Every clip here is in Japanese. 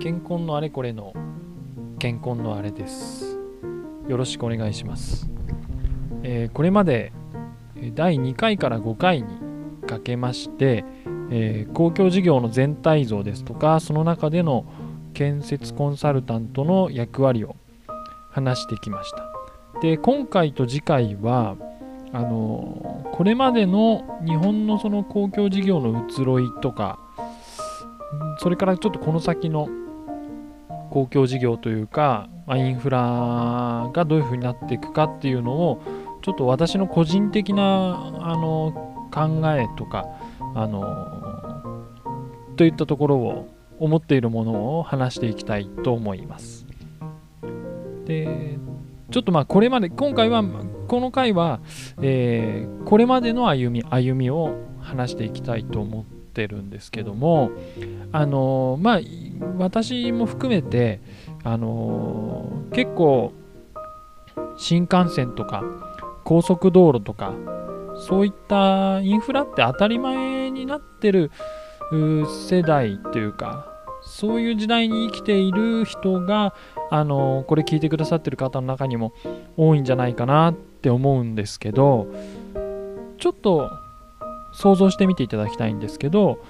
健康のあれこれの健康のあれです。よろしくお願いします、えー、これまで第2回から5回にかけまして、えー、公共事業の全体像ですとかその中での建設コンサルタントの役割を話してきました。で今回と次回はあのこれまでの日本のその公共事業の移ろいとかそれからちょっとこの先の公共事業というかまインフラがどういうふうになっていくかっていうのをちょっと私の個人的なあの考えとかあのといったところを思っているものを話していきたいと思います。でちょっとまあこれまで今回はこの回は、えー、これまでの歩み歩みを話していきたいと思っててるんですけどもあのまあ私も含めてあの結構新幹線とか高速道路とかそういったインフラって当たり前になってる世代というかそういう時代に生きている人があのこれ聞いてくださってる方の中にも多いんじゃないかなって思うんですけどちょっと想像してみていただきたいんですけど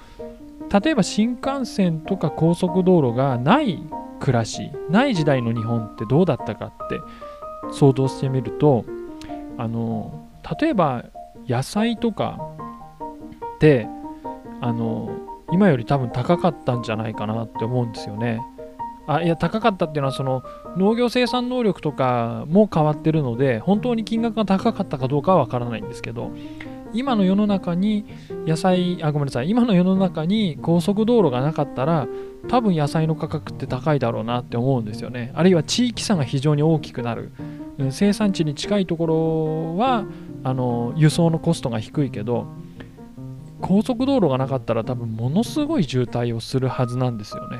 例えば新幹線とか高速道路がない暮らしない時代の日本ってどうだったかって想像してみるとあの例えば野菜とかってあの今より多分高かったんじゃないかなって思うんですよね。あいや高かったっていうのはその農業生産能力とかも変わってるので本当に金額が高かったかどうかは分からないんですけど今の世の中に野菜あごめんなさい。今の世の中に高速道路がなかったら多分野菜の価格って高いだろうなって思うんですよね。あるいは地域差が非常に大きくなる。生産地に近いところはあの輸送のコストが低いけど高速道路がなかったら多分ものすごい渋滞をするはずなんですよね。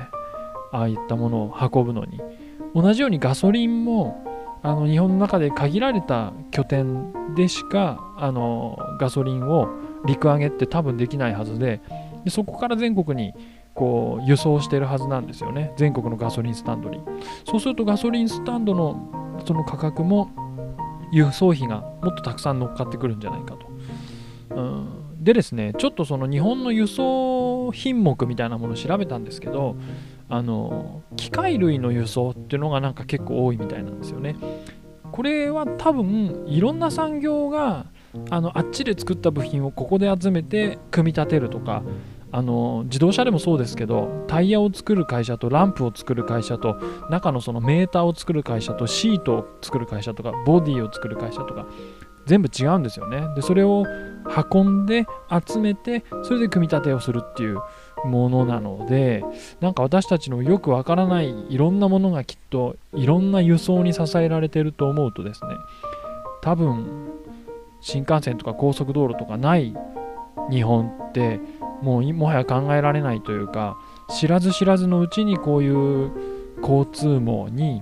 ああいったものを運ぶのに。同じようにガソリンもあの日本の中で限られた拠点でしかあのガソリンを陸揚げって多分できないはずででそこから全国にこう輸送してるはずなんですよね。全国のガソリンスタンドに。そうするとガソリンスタンドのその価格も輸送費がもっとたくさん乗っかってくるんじゃないかと、うん、でですねちょっとその日本の輸送品目みたいなものを調べたんですけどあの機械類の輸送っていうのがなんか結構多いみたいなんですよね。これは多分いろんな産業があのあっちで作った部品をここで集めて組み立てるとかあの自動車でもそうですけどタイヤを作る会社とランプを作る会社と中のそのメーターを作る会社とシートを作る会社とかボディを作る会社とか全部違うんですよね。でそれを運んで集めてそれで組み立てをするっていうものなのでなんか私たちのよくわからないいろんなものがきっといろんな輸送に支えられてると思うとですね多分新幹線とか高速道路とかない日本ってもうもはや考えられないというか知らず知らずのうちにこういう交通網に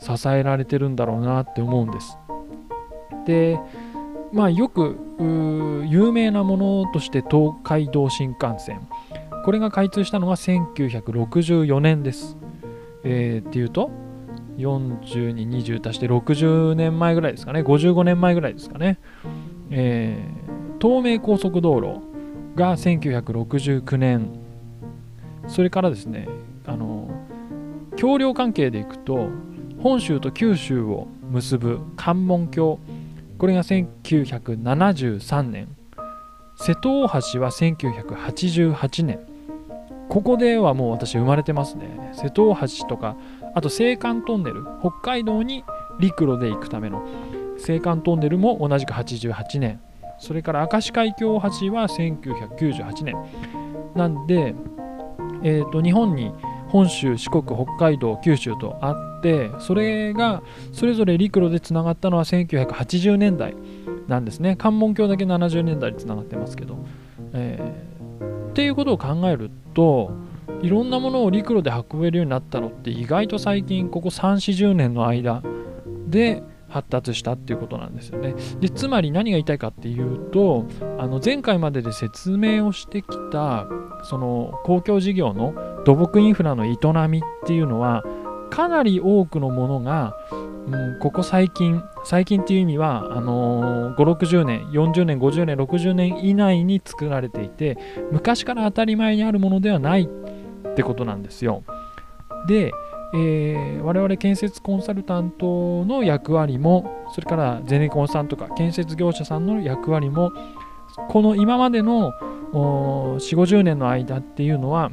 支えられてるんだろうなって思うんです。でまあよく有名なものとして東海道新幹線これが開通したのが1964年です。えー、っていうと、40に20足して60年前ぐらいですかね、55年前ぐらいですかね。えー、東名高速道路が1969年、それからですね、あの、橋梁関係でいくと、本州と九州を結ぶ関門橋、これが1973年、瀬戸大橋は1988年、ここではもう私生まれてますね。瀬戸大橋とかあと青函トンネル北海道に陸路で行くための。青函トンネルも同じく88年。それから明石海峡大橋は1998年。なんで、えーと、日本に本州四国北海道九州とあってそれがそれぞれ陸路でつながったのは1980年代なんですね。関門橋だけ70年代につながってますけど、え、っていうことを考えるといろんなものを陸路で運べるようになったのって意外と最近ここ3 4 0年の間で発達したっていうことなんですよね。でつまり何が言いたいかっていうとあの前回までで説明をしてきたその公共事業の土木インフラの営みっていうのはかなり多くのものが、う、ここ最近最近っていう意味はあのー、560年40年50年60年以内に作られていて昔から当たり前にあるものではないってことなんですよ。で、えー、我々建設コンサルタントの役割もそれからゼネコンさんとか建設業者さんの役割もこの今までの4 5 0年の間っていうのは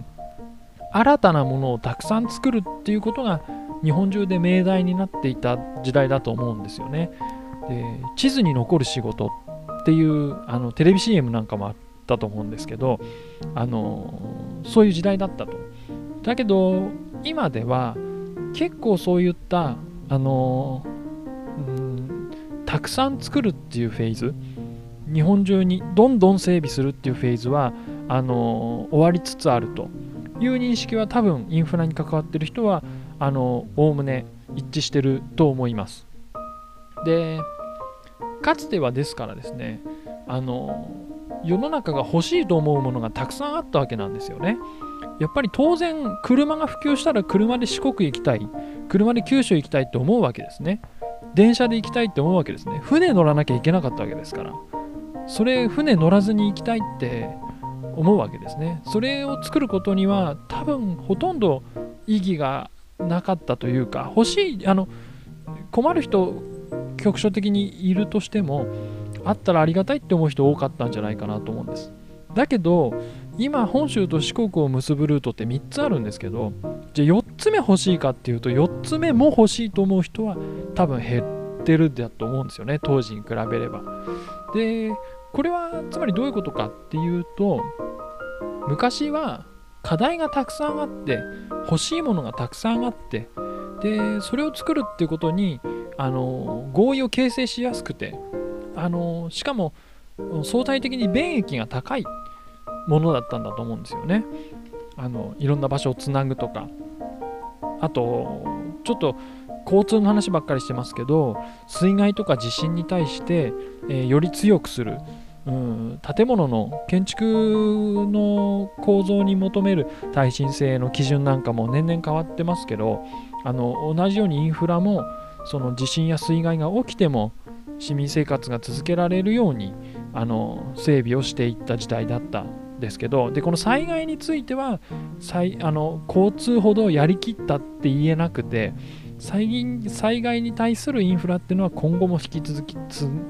新たなものをたくさん作るっていうことが日本中で命題になっていた時代だと思うんですよね。で地図に残る仕事っていうあのテレビ CM なんかもあったと思うんですけどあのそういう時代だったと。だけど今では結構そういったあのうんたくさん作るっていうフェーズ日本中にどんどん整備するっていうフェーズはあの終わりつつあるという認識は多分インフラに関わってる人はあのおおむね一致してると思います。でかつてはですからですねあの世の中が欲しいと思うものがたくさんあったわけなんですよね。やっぱり当然車が普及したら車で四国行きたい車で九州行きたいって思うわけですね。電車で行きたいって思うわけですね。船乗らなきゃいけなかったわけですから。それ船乗らずに行きたいって思うわけですね。それを作ることには多分ほとんど意義がなかったというか欲しいあの困る人局所的にいるとしてもあったらありがたいって思う人多かったんじゃないかなと思うんです。だけど今本州と四国を結ぶルートって3つあるんですけどじゃあ4つ目欲しいかっていうと4つ目も欲しいと思う人は多分減ってるんだと思うんですよね。当時に比べれば。でこれはつまりどういうことかっていうと昔は課題がたくさんあって欲しいものがたくさんあってでそれを作るっていうことにあの合意を形成しやすくてあのしかも相対的に便益が高いものだったんだと思うんですよね。あのいろんな場所をつなぐとかあとちょっと交通の話ばっかりしてますけど水害とか地震に対して、えー、より強くするうん。建物の建築の構造に求める耐震性の基準なんかも年々変わってますけどあの同じようにインフラもその地震や水害が起きても市民生活が続けられるようにあの整備をしていった時代だったんですけどでこの災害についてはあの交通ほどやりきったって言えなくて災災害に対するインフラっていうのは今後も引き続き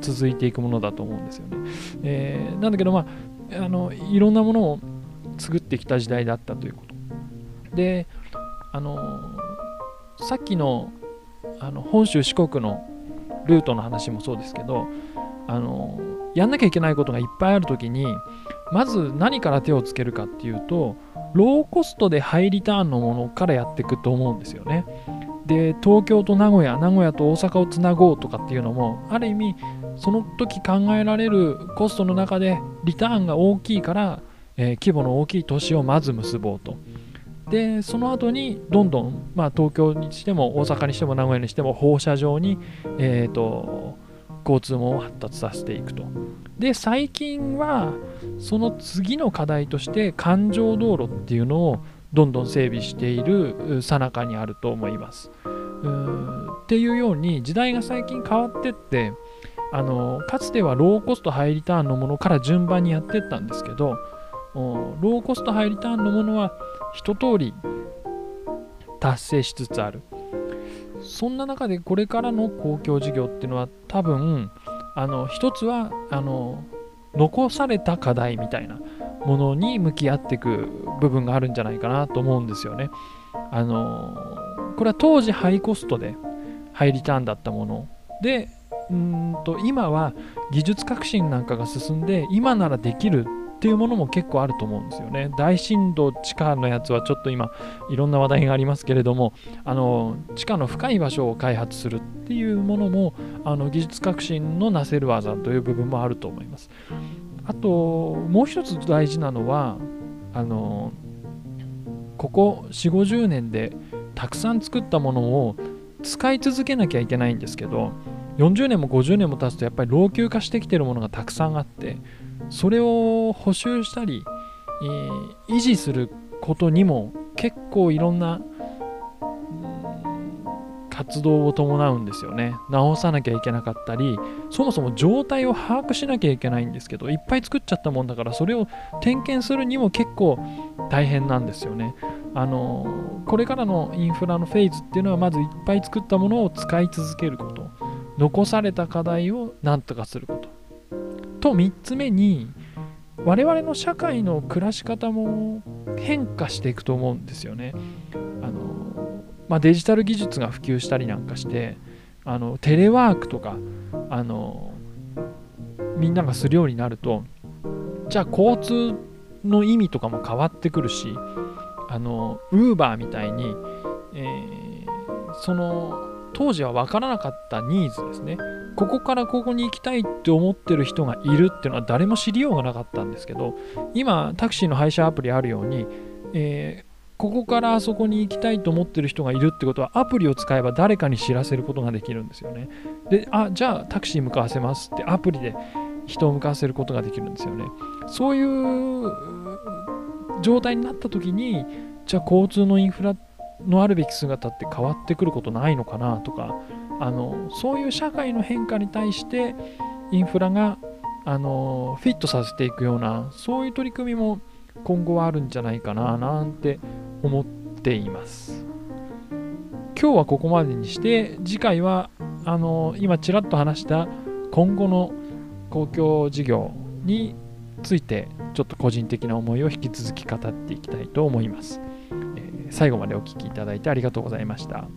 続いていくものだと思うんですよね。えー、なんだけど、まあ、あのいろんなものを作ってきた時代だったということ。で、あのさっきのあの本州四国のルートの話もそうですけど、あのやんなきゃいけないことがいっぱいあるときにまず何から手をつけるかっていうとローコストでハイリターンのものからやっていくと思うんですよね。で東京と名古屋名古屋と大阪をつなごうとかっていうのもある意味その時考えられるコストの中でリターンが大きいから、えー、規模の大きい都市をまず結ぼうと。でその後にどんどん、まあ、東京にしても大阪にしても名古屋にしても放射状に、えーと、交通網を発達させていくと。で最近はその次の課題として環状道路っていうのをどんどん整備しているさなかにあると思います。っていうように時代が最近変わってってあのかつてはローコストハイリターンのものから順番にやってったんですけどローコストハイリターンのものは一通り達成しつつあるそんな中でこれからの公共事業っていうのは多分あの一つはあの残された課題みたいなものに向き合っていく部分があるんじゃないかなと思うんですよね。あのこれは当時ハイコストでハイリターンだったものでうんと今は技術革新なんかが進んで今ならできるっていうものも結構あると思うんですよね。大深度地下のやつはちょっと今いろんな話題がありますけれどもあの地下の深い場所を開発するっていうものもあの技術革新のなせる技という部分もあると思います。あともう一つ大事なのはあのここ4 5 0年でたくさん作ったものを使い続けなきゃいけないんですけど40年も50年も経つとやっぱり老朽化してきてるものがたくさんあってそれを補修したり、えー、維持することにも結構いろんな活動を伴うんですよね。直さなきゃいけなかったりそもそも状態を把握しなきゃいけないんですけどいっぱい作っちゃったもんだからそれを点検するにも結構大変なんですよね。あのこれからのインフラのフェーズっていうのはまずいっぱい作ったものを使い続けること。残された課題を何とかすること。と3つ目に我々の社会の暮らし方も変化していくと思うんですよね。まあ、デジタル技術が普及したりなんかしてあのテレワークとかあのみんながするようになるとじゃあ交通の意味とかも変わってくるしあのウーバーみたいに、えー、その当時は分からなかったニーズですね。ここからここに行きたいって思ってる人がいるっていうのは誰も知りようがなかったんですけど今タクシーの配車アプリあるように、え、ここからあそこに行きたいと思ってる人がいるってことはアプリを使えば誰かに知らせることができるんですよね。であじゃあタクシー向かわせますってアプリで人を向かわせることができるんですよね。そういう状態になった時にじゃあ交通のインフラのあるべき姿って変わってくることないのかなとかあのそういう社会の変化に対してインフラがあのフィットさせていくようなそういう取り組みも今後はあるんじゃないかななんて思っています今日はここまでにして次回はあの今ちらっと話した今後の公共事業についてちょっと個人的な思いを引き続き語っていきたいと思います、え、最後までお聴きいただいてありがとうございました。